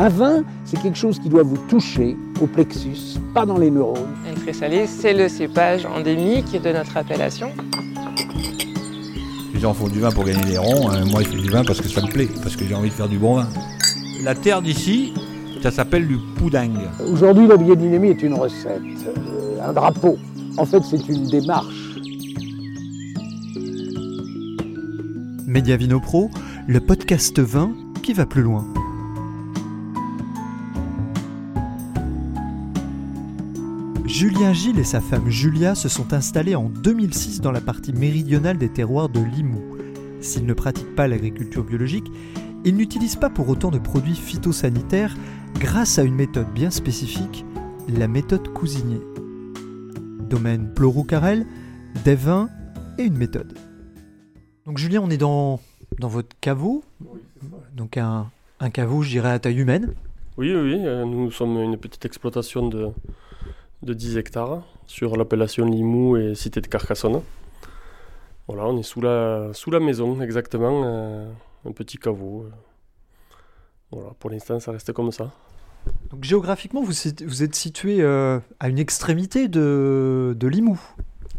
Un vin, c'est quelque chose qui doit vous toucher au plexus, pas dans les neurones. Un très salé, c'est le cépage endémique de notre appellation. Les gens font du vin pour gagner des ronds, hein. moi je fais du vin parce que ça me plaît, parce que j'ai envie de faire du bon vin. La terre d'ici, ça s'appelle du pouding. Aujourd'hui, la biodynamie est une recette, euh, un drapeau. En fait, c'est une démarche. Mediavino Pro, le podcast vin qui va plus loin. Julien Gilles et sa femme Julia se sont installés en 2006 dans la partie méridionale des terroirs de Limoux. S'ils ne pratiquent pas l'agriculture biologique, ils n'utilisent pas pour autant de produits phytosanitaires grâce à une méthode bien spécifique, la méthode cousinier. Domaine Plauroux-Carrel, des vins et une méthode. Donc Julien, on est dans, dans votre caveau, donc un, un caveau, je dirais, à taille humaine. Oui, oui, oui, euh, nous sommes une petite exploitation de, de 10 hectares sur l'appellation Limoux et cité de Carcassonne. Voilà, on est sous la, sous la maison, exactement, euh, un petit caveau. Voilà, pour l'instant, ça reste comme ça. Donc géographiquement, vous, êtes- vous êtes situé euh, à une extrémité de, de Limoux.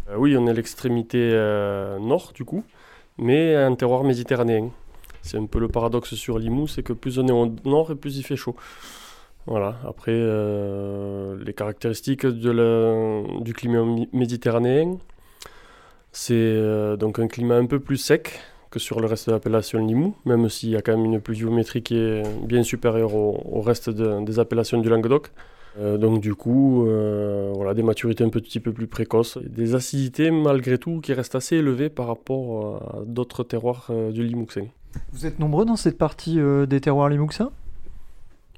Euh, oui, on est à l'extrémité nord, du coup, mais un terroir méditerranéen. C'est un peu le paradoxe sur Limoux, c'est que plus on est au nord et plus il fait chaud. Voilà, après, euh, les caractéristiques du climat méditerranéen, c'est euh, donc un climat un peu plus sec que sur le reste de l'appellation Limoux, même s'il y a quand même une pluviométrie qui est bien supérieure au, reste de- des appellations du Languedoc. Euh, donc du coup, voilà, des maturités un petit peu plus précoces, des acidités malgré tout qui restent assez élevées par rapport à d'autres terroirs du Limouxin. Vous êtes nombreux dans cette partie des terroirs limouxins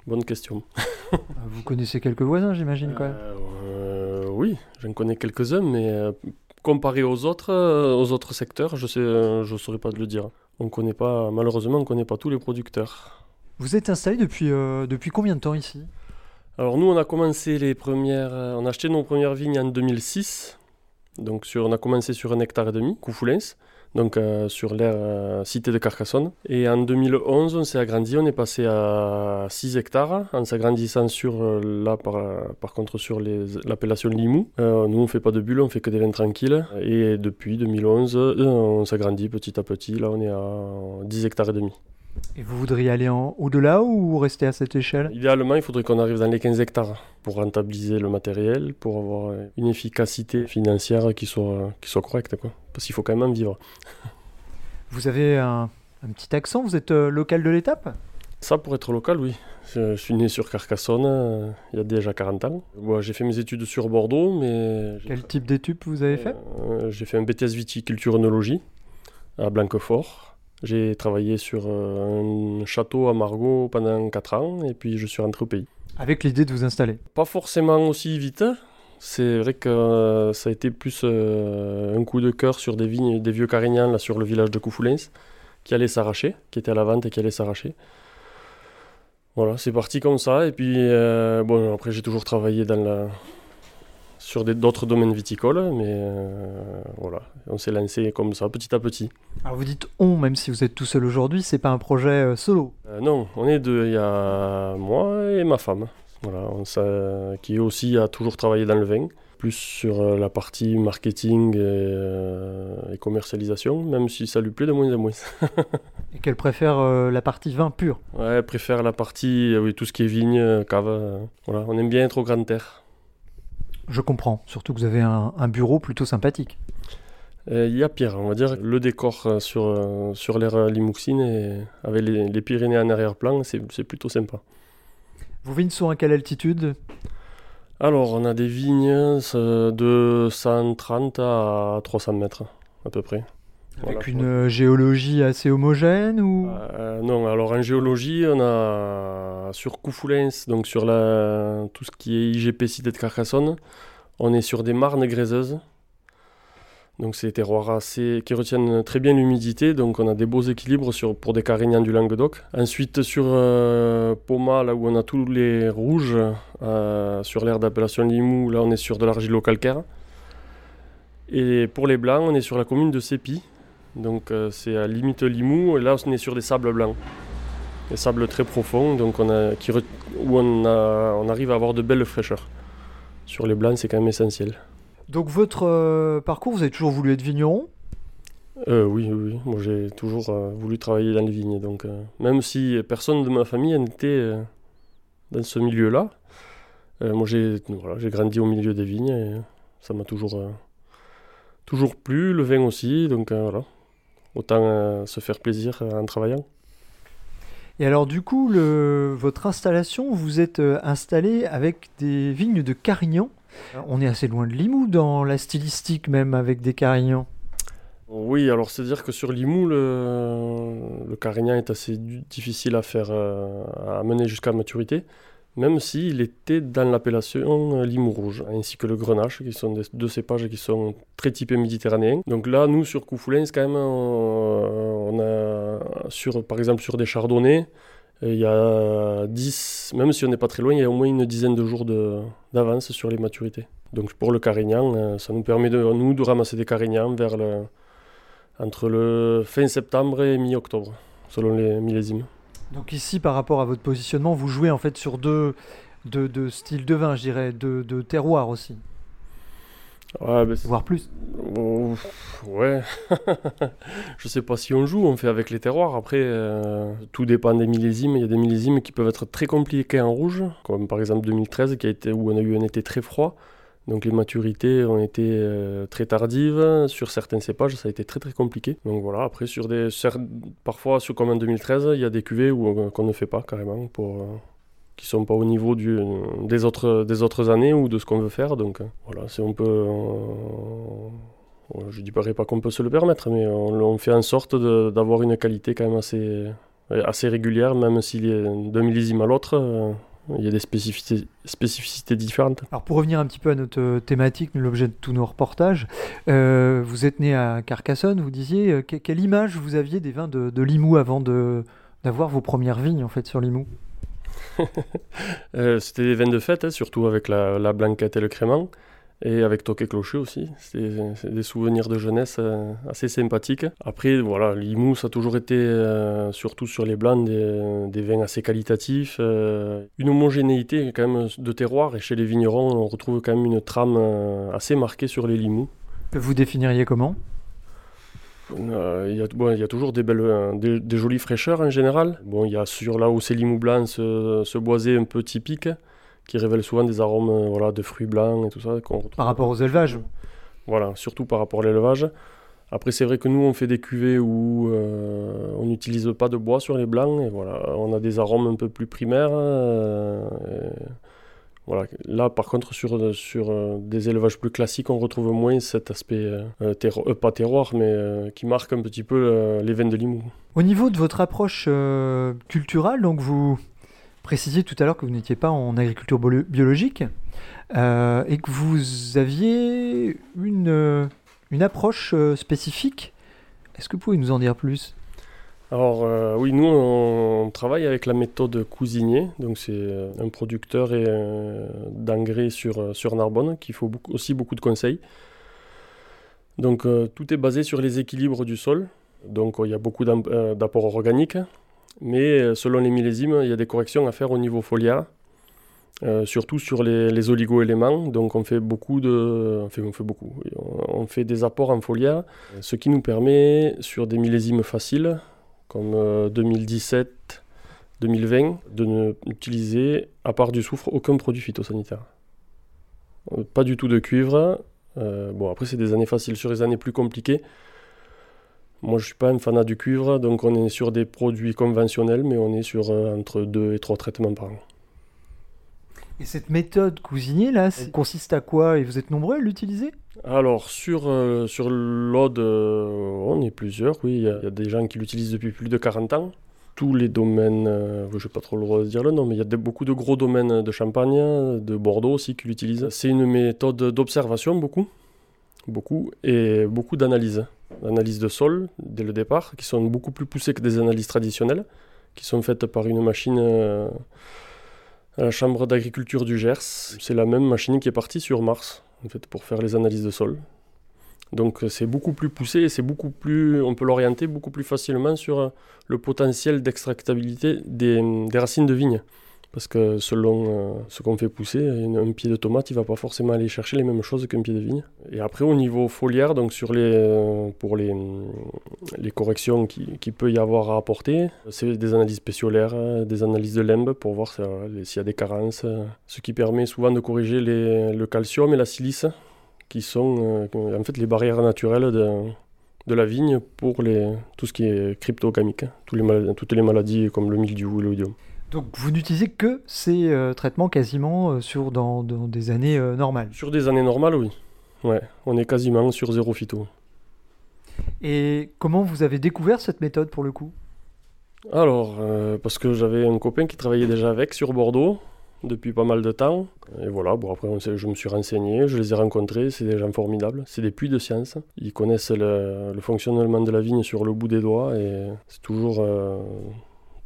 Bonne question. Vous connaissez quelques voisins, j'imagine, quand même. Euh, oui, j'en connais quelques-uns, mais euh, comparé aux autres, euh, aux autres secteurs, je euh, je saurais pas le dire. On connaît pas, malheureusement, on connaît pas tous les producteurs. Vous êtes installé depuis, euh, depuis combien de temps ici? Alors nous, on a commencé les premières, on a acheté nos premières vignes en 2006. Donc sur, on a commencé sur un hectare et demi, Coufoulens, donc euh, sur l'aire euh, cité de Carcassonne. Et en 2011, on s'est agrandi, on est passé à 6 hectares, en s'agrandissant sur euh, par, contre sur l'appellation Limoux. Nous, on fait pas de bulles, on fait que des vins tranquilles. Et depuis 2011, euh, on s'agrandit petit à petit. Là, on est à 10 hectares et demi. Et vous voudriez aller en au-delà ou rester à cette échelle? Idéalement, il faudrait qu'on arrive dans les 15 hectares pour rentabiliser le matériel, pour avoir une efficacité financière qui soit, qui soit correcte. Quoi. Parce qu'il faut quand même vivre. Vous avez un, un petit accent, vous êtes euh, local de l'étape? Ça, pour être local, oui. Je, suis né sur Carcassonne euh, il y a déjà 40 ans. Moi, j'ai fait mes études sur Bordeaux, mais... Quel type d'études vous avez fait? Euh, J'ai fait un BTS viticulture œnologie à Blanquefort. J'ai travaillé sur euh, un château à Margaux pendant 4 ans, et puis je suis rentré au pays. Avec l'idée de vous installer. Pas forcément aussi vite. C'est vrai que euh, ça a été plus euh, un coup de cœur sur des vignes, des vieux carignans là sur le village de Coufoulens, qui allaient s'arracher, qui étaient à la vente et qui allaient s'arracher. Voilà, c'est parti comme ça. Et puis, euh, bon, après, j'ai toujours travaillé dans la... sur d'autres domaines viticoles, mais euh, voilà, on s'est lancé comme ça, petit à petit. Alors vous dites on, même si vous êtes tout seul aujourd'hui, c'est pas un projet euh, solo. Euh, non, on est deux. Il y a moi et ma femme. Voilà, on qui aussi a toujours travaillé dans le vin, plus sur la partie marketing et, et commercialisation, même si ça lui plaît de moins en moins. Et qu'elle préfère la partie vin pur. Ouais, elle préfère la partie, oui, tout ce qui est vigne, cave. voilà, on aime bien être au grand air. Je comprends, surtout que vous avez un, un bureau plutôt sympathique. Euh, Il y a pire, on va dire. Le décor euh, sur, euh, sur l'aire euh, Limouxine, et avec les, les Pyrénées en arrière-plan, c'est plutôt sympa. Vos vignes sont à quelle altitude? Alors, on a des vignes de 130 à 300 mètres, à peu près. Avec Voilà, une euh, géologie assez homogène ou? Euh, non, alors en géologie, on a sur Coufoulens, donc sur la, tout ce qui est IGP Cité de Carcassonne, on est sur des marnes gréseuses. Donc c'est des terroirs assez, qui retiennent très bien l'humidité, donc on a des beaux équilibres sur, pour des carignans du Languedoc. Ensuite sur euh, Poma, là où on a tous les rouges, euh, sur l'aire d'appellation Limoux, là on est sur de l'argilo-calcaire. Et pour les blancs, on est sur la commune de Sépi, donc euh, c'est à limite Limoux, et là on est sur des sables blancs. des sables très profonds, donc on a, qui re- où on, a- on arrive à avoir de belles fraîcheurs. Sur les blancs, c'est quand même essentiel. Donc votre euh, parcours, vous avez toujours voulu être vigneron? Euh, oui, oui, oui. Moi, j'ai toujours euh, voulu travailler dans les vignes. Donc, même si personne de ma famille n'était dans ce milieu-là, moi, j'ai voilà, j'ai grandi au milieu des vignes et ça m'a toujours, toujours plu. Le vin aussi. Donc, voilà. Autant euh, se faire plaisir euh, en travaillant. Et alors du coup, le, votre installation, vous êtes euh, installé avec des vignes de Carignan. On est assez loin de Limoux dans la stylistique même avec des Carignans. Oui, alors c'est-à-dire que sur Limoux, le, le carignan est assez difficile à faire, à mener jusqu'à maturité, même s'il était dans l'appellation euh, Limoux rouge, ainsi que le grenache, qui sont des- deux cépages qui sont très typés méditerranéens. Donc là, nous, sur Coufoulens, quand même, on, on a, sur, par exemple, sur des chardonnays, il y a 10, même si on n'est pas très loin, il y a au moins une dizaine de jours d'avance sur les maturités. Donc pour le carignan, euh, ça nous permet de nous de ramasser des carignans vers entre le fin septembre et mi-octobre, selon les millésimes. Donc ici, par rapport à votre positionnement, vous jouez en fait sur deux, deux, deux styles de vin, je dirais, deux, deux terroirs aussi, Ouais, voire plus. oh, ouais. je sais pas si on joue, on fait avec les terroirs. Après, euh, tout dépend des millésimes. Il y a des millésimes qui peuvent être très compliqués en rouge, comme par exemple 2013, qui a été, où on a eu un été très froid. Donc les maturités ont été euh, très tardives. Sur certains cépages, ça a été très très compliqué. Donc voilà, après, sur des, parfois, sur, comme en 2013, il y a des cuvées euh, qu'on ne fait pas carrément, pour, euh, qui sont pas au niveau du, des, autres, des autres années ou de ce qu'on veut faire. Donc euh, voilà, c'est on peut... euh, je ne dirais pas qu'on peut se le permettre, mais on, fait en sorte d'avoir une qualité quand même assez, assez régulière, même est d'un millésime à l'autre. Il y a des spécificités, spécificités différentes. Alors pour revenir un petit peu à notre euh, thématique, l'objet de tous nos reportages, euh, vous êtes né à Carcassonne, vous disiez, euh, que- quelle image vous aviez des vins de, de Limoux avant d'avoir vos premières vignes en fait sur Limoux? Euh, C'était des vins de fête, hein, surtout avec la, la blanquette et le crément, et avec Toquet Clocher aussi. C'est des souvenirs de jeunesse euh, assez sympathiques. Après, voilà, Limoux, ça a toujours été, euh, surtout sur les blancs, des, des vins assez qualitatifs. euh, une homogénéité quand même de terroir, et chez les vignerons, on retrouve quand même une trame assez marquée sur les Limoux. Que vous définiriez comment? Euh, Il y, a- bon, il y a toujours des, belles, euh, des, des jolies fraîcheurs en général. Bon, il y a sur là où c'est Limoux blanc ce, ce boisé un peu typique qui révèle souvent des arômes euh, voilà, de fruits blancs et tout ça. qu'on retrouve. Par rapport aux élevages Voilà, surtout par rapport à l'élevage. Après, c'est vrai que nous, on fait des cuvées où euh, on n'utilise pas de bois sur les blancs. Et voilà, on a des arômes un peu plus primaires. euh, voilà. Là, par contre, sur, sur euh, des élevages plus classiques, on retrouve moins cet aspect, terro- pas terroir, mais qui marque un petit peu les veines de Limoux. Au niveau de votre approche culturelle, donc vous précisiez tout à l'heure que vous n'étiez pas en agriculture biologique euh, et que vous aviez une, euh, une approche euh, spécifique. Est-ce que vous pouvez nous en dire plus? Alors oui, nous on, travaille avec la méthode Cousinier, donc c'est un producteur d'engrais sur, sur Narbonne qui faut aussi beaucoup de conseils. Donc tout est basé sur les équilibres du sol, donc il y a beaucoup d'apports organiques, mais euh, selon les millésimes, il y a des corrections à faire au niveau foliaire. euh, surtout sur les, les oligo-éléments, donc on fait beaucoup de, on fait, on fait beaucoup, on, on fait des apports en foliaire, ce qui nous permet sur des millésimes faciles, comme euh, 2017, 2020, de ne utiliser, à part du soufre, aucun produit phytosanitaire. Euh, Pas du tout de cuivre. Euh, bon, après, c'est des années faciles. Sur les années plus compliquées, moi, je suis pas un fanat du cuivre, donc on est sur des produits conventionnels, mais on est sur euh, entre 2 et 3 traitements par an. Et cette méthode cousinier là, consiste à quoi? Et vous êtes nombreux à l'utiliser? Alors, sur, euh, sur l'Aude, euh, on est plusieurs, oui. Il y, a- il y a des gens qui l'utilisent depuis plus de 40 ans. Tous les domaines, euh, je n'ai pas trop le droit de dire le nom, mais il y a de- beaucoup de gros domaines de Champagne, de Bordeaux aussi qui l'utilisent. C'est une méthode d'observation, beaucoup, beaucoup, et beaucoup d'analyse. D'analyse de sol, dès le départ, qui sont beaucoup plus poussées que des analyses traditionnelles, qui sont faites par une machine euh, à la Chambre d'agriculture du Gers. C'est la même machine qui est partie sur Mars, en fait, pour faire les analyses de sol. Donc c'est beaucoup plus poussé et c'est beaucoup plus, on peut l'orienter beaucoup plus facilement sur le potentiel d'extractabilité des, des racines de vigne. Parce que selon euh, ce qu'on fait pousser, un pied de tomate, il va pas forcément aller chercher les mêmes choses qu'un pied de vigne. Et après, au niveau foliaire, donc euh, pour les, corrections qu'il qui peut y avoir à apporter, c'est des analyses spéciolaires, des analyses de lembe pour voir s'il y a des carences. Ce qui permet souvent de corriger le calcium et la silice, qui sont euh, en fait les barrières naturelles de, la vigne pour tout ce qui est cryptogamique, tous les toutes les maladies comme le mildiou et l'oïdium. Donc vous n'utilisez que ces euh, traitements quasiment euh, sur, dans, dans, des années euh, normales Sur des années normales, oui. Ouais, on est quasiment sur zéro phyto. Et comment vous avez découvert cette méthode pour le coup? Alors, parce que j'avais un copain qui travaillait déjà avec sur Bordeaux depuis pas mal de temps. Et voilà, bon après je me suis renseigné, je les ai rencontrés, c'est des gens formidables, c'est des puits de science. Ils connaissent le, le, fonctionnement de la vigne sur le bout des doigts et c'est toujours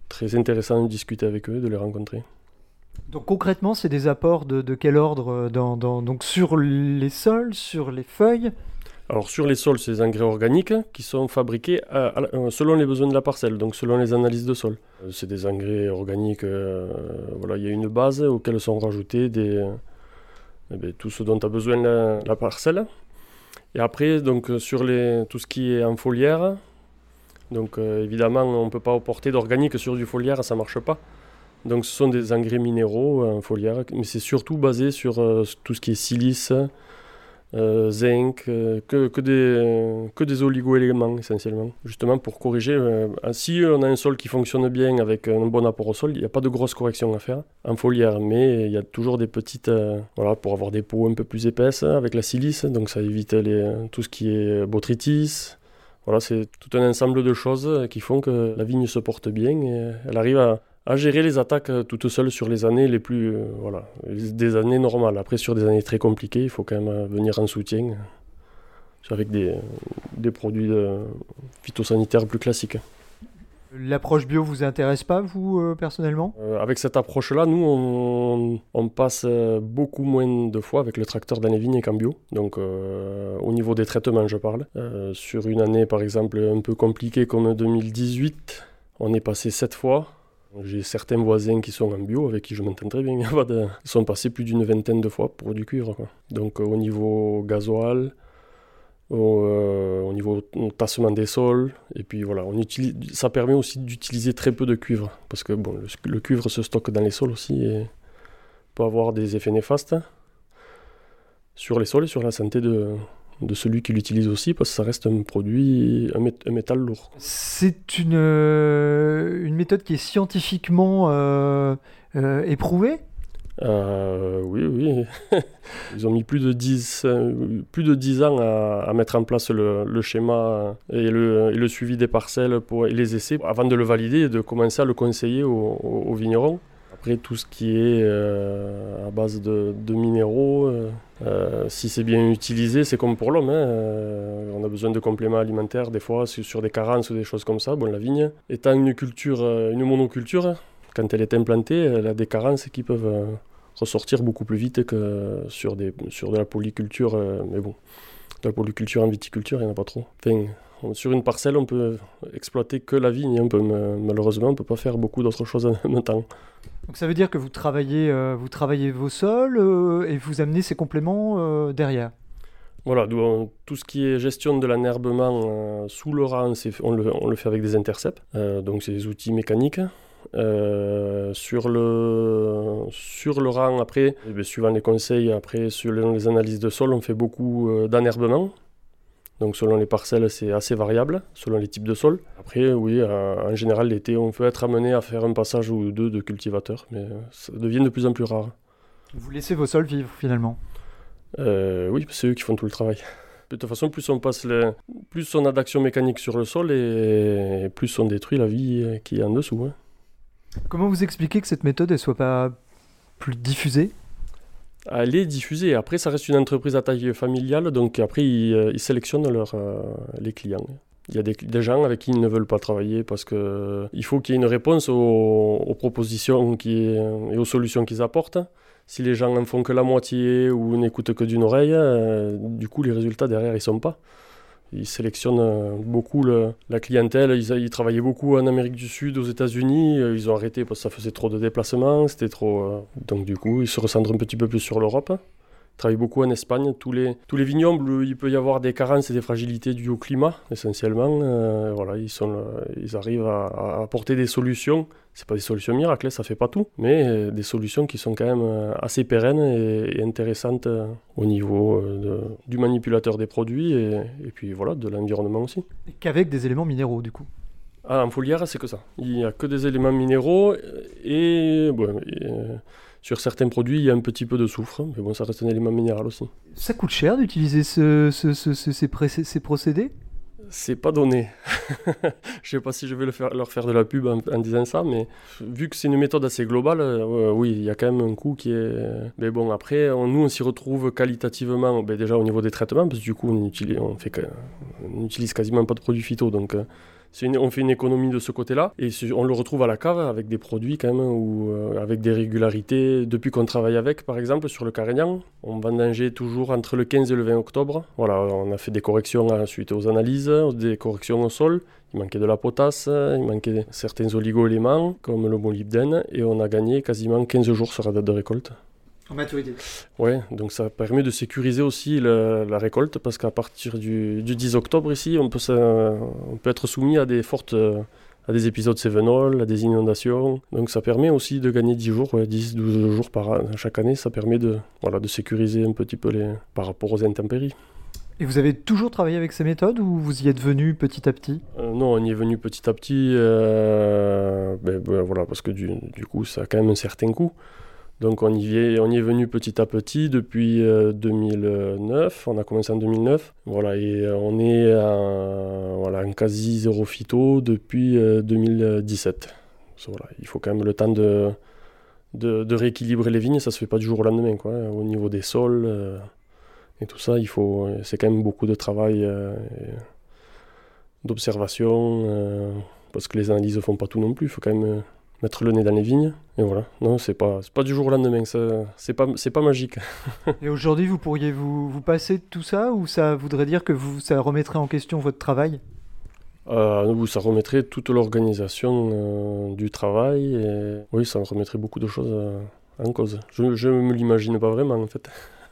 très intéressant de discuter avec eux, de les rencontrer. Donc concrètement, c'est des apports de, de quel ordre euh, dans, dans, donc sur les sols, sur les feuilles? Alors sur les sols, c'est des engrais organiques qui sont fabriqués à, à, euh, selon les besoins de la parcelle, donc selon les analyses de sol. Euh, c'est des engrais organiques, euh, voilà, il y a une base auquel sont rajoutés des, eh bien, tout ce dont a besoin la, la, parcelle. Et après, donc sur les, tout ce qui est en foliaire, donc euh, évidemment, on ne peut pas apporter d'organique sur du foliaire, ça ne marche pas. Donc ce sont des engrais minéraux en foliaire, mais c'est surtout basé sur euh, tout ce qui est silice, euh, zinc, que, des, que des oligo-éléments essentiellement, justement pour corriger. si on a un sol qui fonctionne bien avec un bon apport au sol, il n'y a pas de grosses corrections à faire en foliaire, mais il y a toujours des petites, voilà, pour avoir des peaux un peu plus épaisses avec la silice, donc ça évite les, tout ce qui est botrytis, voilà, c'est tout un ensemble de choses qui font que la vigne se porte bien et elle arrive à, gérer les attaques toute seule sur les années les plus. Euh, voilà, des années normales. Après, sur des années très compliquées, il faut quand même venir en soutien avec des, produits phytosanitaires plus classiques. L'approche bio vous intéresse pas, vous, euh, personnellement? Euh, Avec cette approche-là, nous, on, passe beaucoup moins de fois avec le tracteur dans les vignes qu'en bio. Donc, euh, au niveau des traitements, je parle. Euh, sur une année, par exemple, un peu compliquée comme 2018, on est passé sept fois. J'ai certains voisins qui sont en bio, avec qui je m'entends très bien. Ils sont passés plus d'une vingtaine de fois pour du cuivre. Donc, au niveau gasoil, au, euh, au, niveau tassement des sols. Et puis voilà, on utilise, ça permet aussi d'utiliser très peu de cuivre. Parce que bon, le, cuivre se stocke dans les sols aussi et peut avoir des effets néfastes sur les sols et sur la santé de, de celui qui l'utilise aussi, parce que ça reste un produit, un, mét un métal lourd. C'est une, euh, une méthode qui est scientifiquement euh, éprouvée? Euh, oui, oui. Ils ont mis plus de 10, euh, plus de 10 ans à, mettre en place le, schéma et le, suivi des parcelles pour, et les essais avant de le valider et de commencer à le conseiller aux, vignerons. Après, tout ce qui est euh, à base de, minéraux, euh, si c'est bien utilisé, c'est comme pour l'homme. Hein. On a besoin de compléments alimentaires, des fois, sur des carences ou des choses comme ça. Bon, la vigne, étant une culture, une monoculture, quand elle est implantée, elle a des carences qui peuvent euh, ressortir beaucoup plus vite que sur, des, sur de la polyculture. Euh, mais bon, de la polyculture en viticulture, il n'y en a pas trop. Enfin, on, sur une parcelle, on peut exploiter que la vigne. On peut, malheureusement, on ne peut pas faire beaucoup d'autres choses en même temps. Donc ça veut dire que vous travaillez, euh, vous travaillez vos sols euh, et vous amenez ces compléments euh, derrière voilà, tout ce qui est gestion de l'anerbement euh, sous le rang, on le, on le, fait avec des intercepts, donc c'est des outils mécaniques. Euh, sur, le, sur le rang, après, eh bien, suivant les conseils, après, sur les analyses de sol, on fait beaucoup euh. Donc, selon les parcelles, c'est assez variable, selon les types de sol. Après, oui, euh, en général, l'été, on peut être amené à faire un passage ou deux de cultivateur, mais ça devient de plus en plus rare. Vous laissez vos sols vivre, finalement? Euh, Oui, c'est eux qui font tout le travail. De toute façon, plus on, passe plus on a d'action mécanique sur le sol et plus on détruit la vie qui est en dessous. Hein. Comment vous expliquez que cette méthode ne soit pas plus diffusée? Elle est diffusée. Après, ça reste une entreprise à taille familiale, donc après, ils, ils sélectionnent leur, euh, les clients. Il y a des, gens avec qui ils ne veulent pas travailler parce que il faut qu'il y ait une réponse aux, propositions et aux solutions qu'ils apportent. Si les gens en font que la moitié ou n'écoutent que d'une oreille, euh, du coup les résultats derrière ils sont pas. Ils sélectionnent euh, beaucoup la clientèle. Ils, ils travaillaient beaucoup en Amérique du Sud, aux États-Unis. Euh, Ils ont arrêté parce que ça faisait trop de déplacements. C'était trop. euh, Donc du coup, ils se recentrent un petit peu plus sur l'Europe. Ils travaillent beaucoup en Espagne. Tous les, tous les vignobles, il peut y avoir des carences et des fragilités dues au climat, essentiellement. Euh, voilà, ils, sont, là- ils arrivent à, à apporter des solutions. C'est pas des solutions miracles, hein, ça fait pas tout, mais euh, des solutions qui sont quand même euh, assez pérennes et, et intéressantes euh, au niveau euh, de- du manipulateur des produits et, et puis voilà, de l'environnement aussi. Qu'avec des éléments minéraux, du coup? Ah, en foliaire, c'est que ça. Il n'y a que des éléments minéraux euh, et, bon, et, euh, sur certains produits, il y a un petit peu de soufre, mais bon, ça reste un élément minéral aussi. Ça coûte cher d'utiliser ce, ce- ce- ce- ces, pré- ces procédés? C'est pas donné. je sais pas si je vais le faire, leur faire de la pub en, en disant ça, mais vu que c'est une méthode assez globale, euh, oui, il y a quand même un coût qui est. Mais bon, après, on- nous, on s'y retrouve qualitativement, ben, déjà au niveau des traitements, parce que du coup, on utilise, on fait, on utilise quasiment pas de produits phyto, donc. euh, on fait une économie de ce côté-là et on le retrouve à la cave avec des produits quand même ou euh, avec des régularités. Depuis qu'on travaille avec, par exemple, sur le Carignan, on vendangeait toujours entre le 15 et le 20 octobre. Voilà, on a fait des corrections suite aux analyses, des corrections au sol. Il manquait de la potasse, il manquait certains oligo-éléments comme le molybdène et on a gagné quasiment 15 jours sur la date de récolte. En maturité. Ouais, donc ça permet de sécuriser aussi le- la récolte parce qu'à partir du, du 10 octobre ici, on peut, se- on peut être soumis à des fortes à des épisodes cévenols, à des inondations. Donc ça permet aussi de gagner 10 jours, ouais, 10-12 jours par an, chaque année. Ça permet de, voilà, de sécuriser un petit peu les, par rapport aux intempéries. Et vous avez toujours travaillé avec ces méthodes ou vous y êtes venu petit à petit? Euh, non, on y est venu petit à petit, euh, ben, ben, voilà, parce que du, du coup, ça a quand même un certain coût. Donc on y est, on y est venu petit à petit depuis euh, 2009, on a commencé en 2009, voilà, et euh, on est en, voilà, quasi zéro phyto depuis euh, 2017. So, voilà, il faut quand même le temps de, de, rééquilibrer les vignes, ça se fait pas du jour au lendemain, quoi, hein, au niveau des sols euh, et tout ça, il faut, c'est quand même beaucoup de travail. euh, d'observation, euh, parce que les analyses ne font pas tout non plus, il faut quand même euh, mettre le nez dans les vignes. Et voilà, non, c'est pas, pas du jour au lendemain, c'est pas, c'est pas magique. Et aujourd'hui, vous pourriez vous, vous passer de tout ça ou ça voudrait dire que vous, ça remettrait en question votre travail? Euh, ça remettrait toute l'organisation euh, du travail, et oui, ça remettrait beaucoup de choses euh, en cause. Je ne me l'imagine pas vraiment, en fait.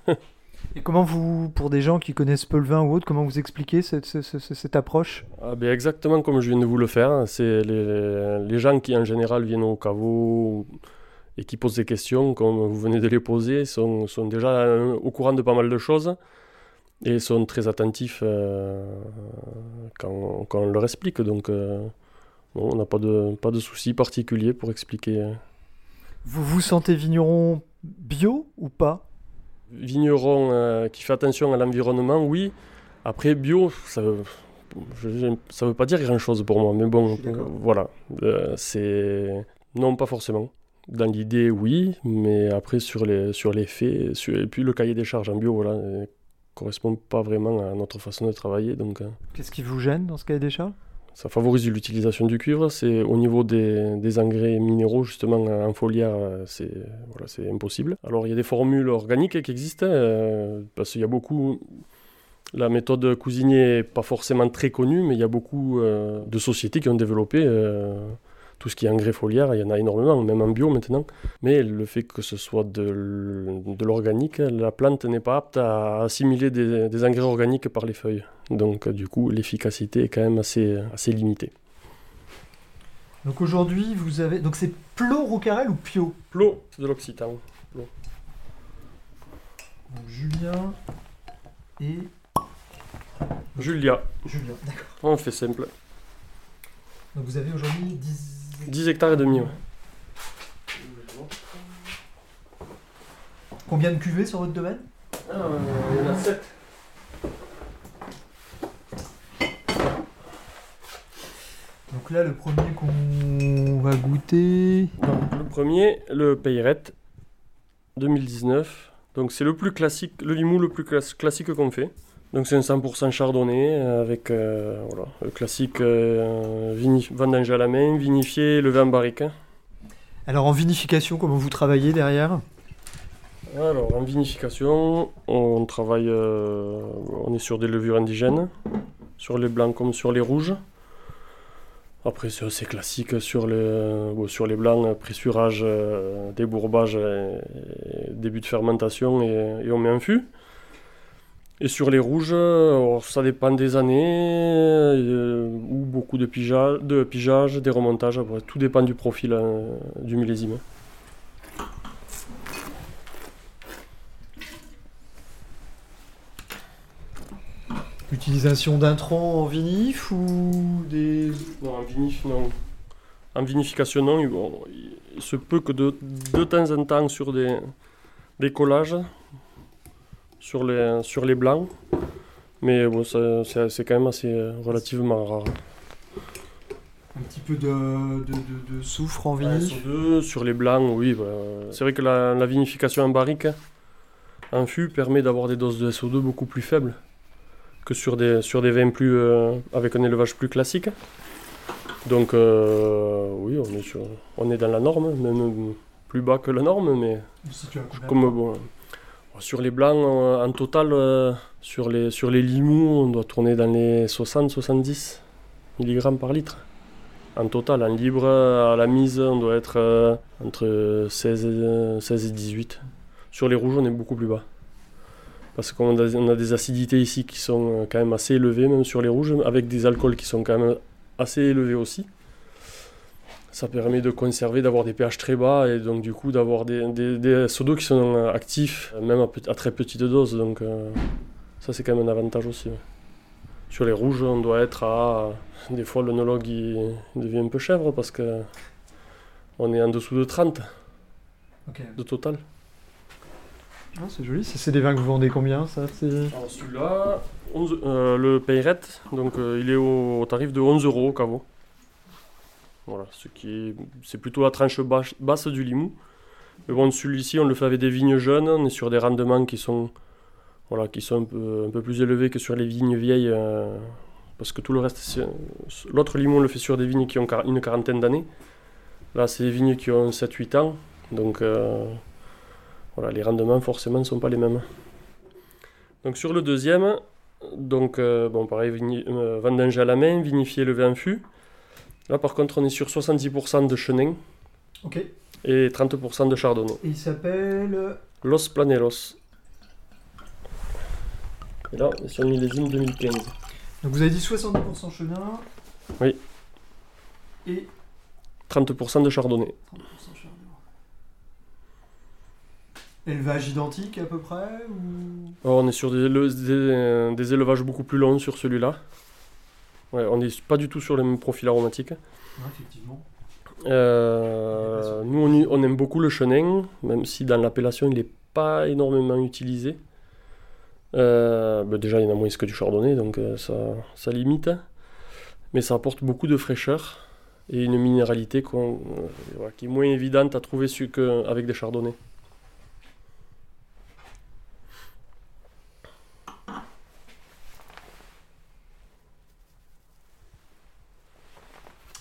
Et comment vous, pour des gens qui connaissent peu le vin ou autre, comment vous expliquez cette, ce- ce- cette approche? Ah ben exactement comme je viens de vous le faire. C'est les, les gens qui en général viennent au caveau et qui posent des questions, comme vous venez de les poser, sont, sont déjà euh, au courant de pas mal de choses et sont très attentifs euh, quand, quand on leur explique. Donc euh, non, on n'a pas de, pas de souci particulier pour expliquer. Vous vous sentez vigneron bio ou pas? Vigneron euh, qui fait attention à l'environnement, oui. Après, bio, ça veut, ça veut pas dire grand-chose pour moi. Mais bon, voilà. Euh, c'est... Non, pas forcément. Dans l'idée, oui. Mais après, sur les, sur les faits, sur- et puis le cahier des charges en bio, voilà, euh, correspond pas vraiment à notre façon de travailler. Donc, Qu'est-ce qui vous gêne dans ce cahier des charges? Ça favorise l'utilisation du cuivre. C'est au niveau des, engrais minéraux, justement, en foliaire, c'est voilà, impossible. Alors, il y a des formules organiques qui existent, euh, parce qu'il y a beaucoup. La méthode cuisinier n'est pas forcément très connue, mais il y a beaucoup euh, de sociétés qui ont développé euh, tout ce qui est engrais foliaire. Il y en a énormément, même en bio maintenant. Mais le fait que ce soit de, l'organique, la plante n'est pas apte à assimiler des, des engrais organiques par les feuilles. Donc, du coup, l'efficacité est quand même assez, assez limitée. Donc aujourd'hui, vous avez. Donc c'est Plo Roucarel ou Pio? Plot, c'est de l'occitan. Julien et. Julia, Julien, d'accord. on fait simple. Donc vous avez aujourd'hui 10. 10 hectares et demi, ouais. Combien de cuvées sur votre domaine il y en a 7. Donc là, le premier qu'on va goûter. Le premier, le Peyret 2019. Donc c'est le plus classique, le limou le plus clas- classique qu'on fait. Donc c'est un 100% chardonnay avec euh, voilà, le classique euh, vendange à la main, vinifié, levé en barrique. Alors en vinification, comment vous travaillez derrière? Alors en vinification, on travaille, euh, on est sur des levures indigènes, sur les blancs comme sur les rouges. Après c'est assez classique sur les, bon, sur les blancs, pressurage, euh, débourbage, début de fermentation et, et on met en fût. Et sur les rouges, alors, ça dépend des années, euh, ou beaucoup de pigeage, de pigeage des remontages, après, tout dépend du profil euh, du millésime. Utilisation d'intrants en vinif ou des... Non, en vinif, non. En vinification, non. il- bon, il se peut que de, de temps en temps sur des, des collages, sur les, sur les blancs. Mais bon, c'est quand même assez euh, relativement rare. Un petit peu de, de, de- de soufre en Ouais, vinif sur, deux, sur les blancs, oui. bah, c'est vrai que la, la vinification en barrique, en fût, permet d'avoir des doses de SO2 beaucoup plus faibles que sur des, sur des vins plus, euh, avec un élevage plus classique. Donc, euh, oui, on est, sur, on est dans la norme, même plus bas que la norme, mais Si tu as combien comme bon, sur les blancs, euh, en total, euh, sur les, sur les limous, on doit tourner dans les 60-70 mg par litre. En total, en libre, à la mise, on doit être euh, entre 16 et, 16 et 18. Sur les rouges, on est beaucoup plus bas. Parce qu'on a, des acidités ici qui sont quand même assez élevées, même sur les rouges, avec des alcools qui sont quand même assez élevés aussi. Ça permet de conserver, d'avoir des pH très bas et donc du coup d'avoir des, des, qui sont actifs, même à, très petite dose. Donc euh, ça c'est quand même un avantage aussi. Sur les rouges, on doit être à... Des fois l'onologue il, il devient un peu chèvre parce que on est en dessous de 30 Ok. de total. Ah, c'est joli, c'est des vins que vous vendez combien ça. Alors celui-là, 11 euh, le Payret, donc euh, il est au, au tarif de 11 euros au caveau. Voilà, ce qui est, c'est plutôt la tranche basse, du Limou. Mais bon, celui-ci, on le fait avec des vignes jeunes, on est sur des rendements qui sont, voilà, qui sont un peu, plus élevés que sur les vignes vieilles, euh, parce que tout le reste, l'autre Limou, on le fait sur des vignes qui ont une quarantaine d'années. Là, c'est des vignes qui ont 7-8 ans, donc euh, voilà, les rendements forcément ne sont pas les mêmes. Donc sur le deuxième, donc euh, bon pareil, vendange à la main, vinifié, levé en fût. Là par contre on est sur 70% de chenin Ok. Et et 30% de chardonnay. il s'appelle... Los Planeros. Et là on est sur le millésime 2015. Donc vous avez dit 70% chenin Oui. et 30% de chardonnay. 30% chardonnay. Élevage identique à peu près ou... Alors, on est sur des, éle- des, euh, des élevages beaucoup plus longs sur celui-là. Ouais, on n'est pas du tout sur le même profil aromatique. Ouais, effectivement. Euh, nous, on, y- on aime beaucoup le chenin, même si dans l'appellation, il n'est pas énormément utilisé. Euh, bah, déjà, il y en a moins que du chardonnay, donc euh, ça, ça limite. Mais ça apporte beaucoup de fraîcheur et une minéralité voilà, qui est moins évidente à trouver qu'avec des chardonnays.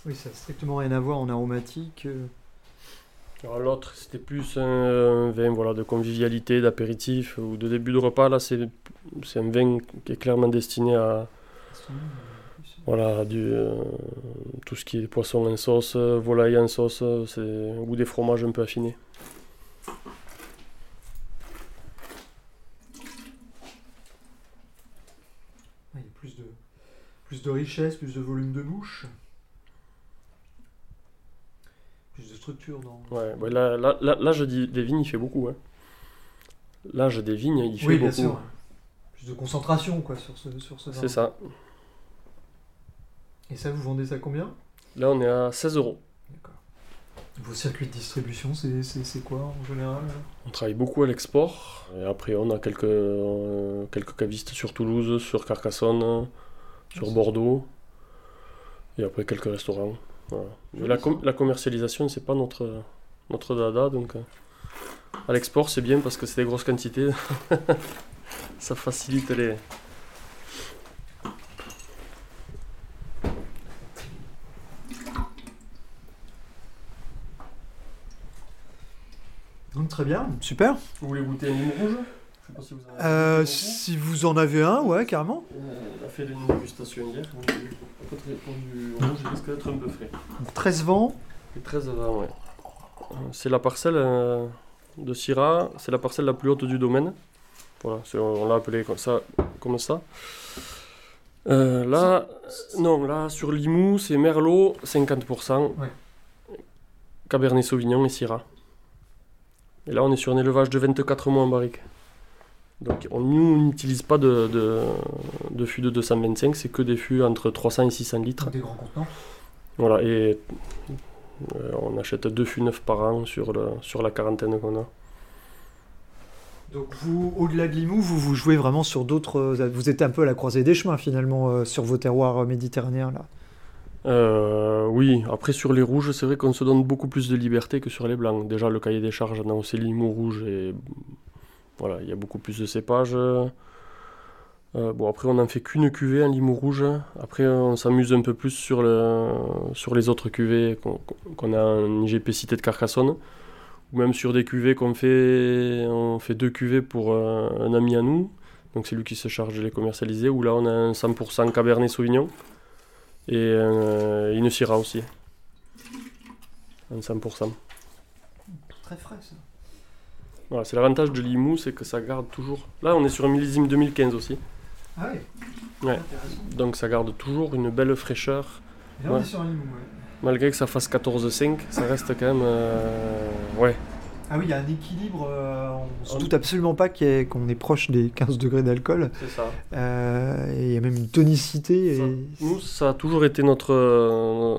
Oui, ça n'a strictement rien à voir en aromatique. euh. L'autre, c'était plus un vin voilà, de convivialité, d'apéritif ou de début de repas. Là, c'est un vin qui est clairement destiné à, Voilà, du, euh, tout ce qui est poisson en sauce, volaille en sauce, ou des fromages un peu affinés. Il y a plus de, plus de richesse, plus de volume de bouche. Plus de structure dans... Ouais, ouais, là, là, là, l'âge des des vignes, il fait beaucoup. Hein. L'âge des vignes, il fait Oui, beaucoup. bien sûr. Plus de concentration quoi, sur ce, sur ce vin. C'est ça. Et ça, vous vendez ça combien? Là, on est à 16 euros. D'accord. Vos circuits de distribution, c'est quoi en général? Là On travaille beaucoup à l'export. Et après, on a quelques, euh, quelques cavistes sur Toulouse, sur Carcassonne, sur Bordeaux. Et après, quelques restaurants. La, com la, commercialisation, c'est pas notre, notre dada, donc euh, à l'export, c'est bien parce que c'est des grosses quantités. Ça facilite les. Donc, très bien, super. Vous voulez goûter un rouge? Je sais pas si vous en avez Euh, si vous en avez un, ouais, carrément. On a fait une dégustation hier. Pour du rouge, il risque d'être un peu frais. 13 vents. Et 13 avant, ouais. Euh, C'est la parcelle euh, de Syrah, c'est la parcelle la plus haute du domaine. Voilà, c'est- on l'a appelé comme ça. Comme ça. Euh, là, non, là sur Limoux, c'est Merlot 50%, Ouais. Cabernet Sauvignon et Syrah. Et là, on est sur un élevage de 24 mois en barrique. Donc, on nous n'utilise pas de, de, de fûts de 225, c'est que des fûts entre 300 et 600 litres. Des grands contenants. Voilà, et euh, on achète deux fûts neufs par an sur, le, sur la quarantaine qu'on a. Donc vous, au-delà de Limoux, vous, vous jouez vraiment sur d'autres... euh, Vous êtes un peu à la croisée des chemins finalement euh, sur vos terroirs méditerranéens là. Euh, oui, après sur les rouges, c'est vrai qu'on se donne beaucoup plus de liberté que sur les blancs. Déjà, le cahier des charges, on a aussi Limoux rouge et voilà, il y a beaucoup plus de cépages. Euh, bon, après, on n'en fait qu'une cuvée en Limoux rouge. Après, on s'amuse un peu plus sur, le, sur les autres cuvées qu'on a en IGP Cité de Carcassonne. Ou même sur des cuvées qu'on fait, on fait deux cuvées pour euh, un ami à nous. Donc c'est lui qui se charge de les commercialiser. Où là, on a un 100% Cabernet Sauvignon et euh, une Syrah aussi. Un 100%. Très frais ça. Voilà, c'est l'avantage de Limoux, c'est que ça garde toujours. Là, on est sur un millésime 2015 aussi. Ah oui Ouais. Donc ça garde toujours une belle fraîcheur. Et là on Ouais. est sur un Limoux, ouais. Malgré que ça fasse 14,5, ça reste quand même. euh, Ouais. Ah oui, il y a un équilibre, euh, on se doute absolument pas qu'on est proche des 15 degrés d'alcool. C'est ça. Euh, il y a même une tonicité. Ça. Nous, ça a toujours été notre, euh,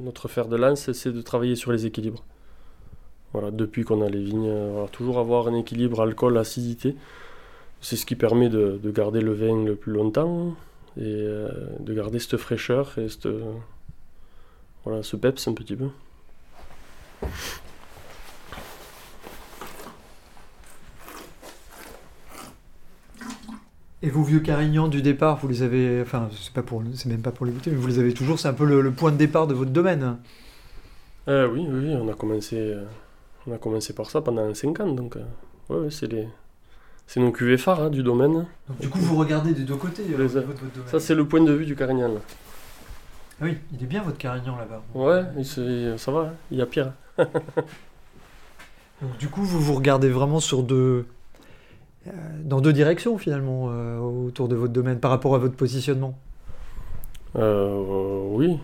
notre fer de lance, c'est de travailler sur les équilibres. Voilà, depuis qu'on a les vignes, euh, voilà, toujours avoir un équilibre alcool-acidité. C'est ce qui permet de, de garder le vin le plus longtemps et euh, de garder cette fraîcheur et cette, voilà, ce peps un petit peu. Et vos vieux carignans du départ, vous les avez, enfin, c'est pas pour, c'est même pas pour les goûter, mais vous les avez toujours. C'est un peu le, le point de départ de votre domaine. Euh, oui, oui, on a commencé, euh, on a commencé par ça pendant 5 ans, donc euh, ouais, ouais, c'est les, c'est nos cuvées phares hein, du domaine. Donc du coup, vous regardez des deux côtés euh, Les- au niveau de votre domaine. Ça, c'est le point de vue du Carignan. là. Ah oui, il est bien votre carignan là-bas. Ouais, il ça va, hein, il y a pire. Donc du coup, vous vous regardez vraiment sur deux, euh, dans deux directions finalement euh, autour de votre domaine par rapport à votre positionnement? Euh, oui,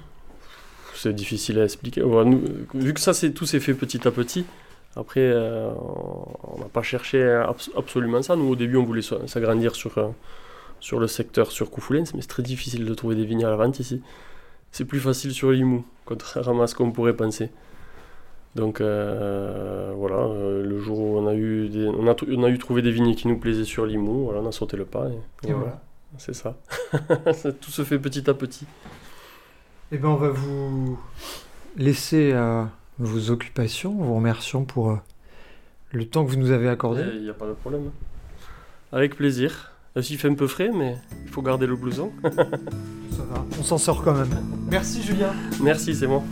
c'est difficile à expliquer. Ouais, nous, vu que ça, c'est tout s'est fait petit à petit. Après, euh, on n'a pas cherché abs- absolument ça. Nous, au début, on voulait s'agrandir sur, euh, sur le secteur sur Coufoulens, mais c'est très difficile de trouver des vignes à la vente ici. C'est plus facile sur Limoux, contrairement à ce qu'on pourrait penser. Donc euh, voilà, le jour où on a eu des- on a, tr- on a eu trouvé des vignes qui nous plaisaient sur Limoux, voilà, on a sauté le pas. Et, Et voilà. C'est ça. Ça, Tout se fait petit à petit. Eh bien, on va vous laisser à vos occupations. Vous remercions pour euh, le temps que vous nous avez accordé. Il n'y a pas de problème. Avec plaisir. Même s'il fait un peu frais, mais il faut garder le blouson. Ça va, on s'en sort quand même. Merci Julien. Merci, c'est moi.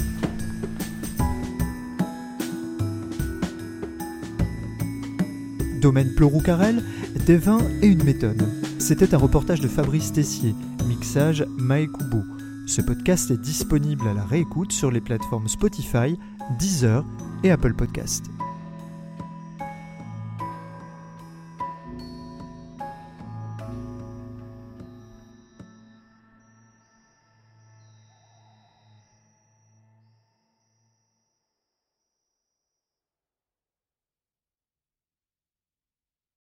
Domaine Pleuroux-Carrel, des vins et une méthode. C'était un reportage de Fabrice Tessier, mixage Mae Kubo. Ce podcast est disponible à la réécoute sur les plateformes Spotify, Deezer et Apple Podcast.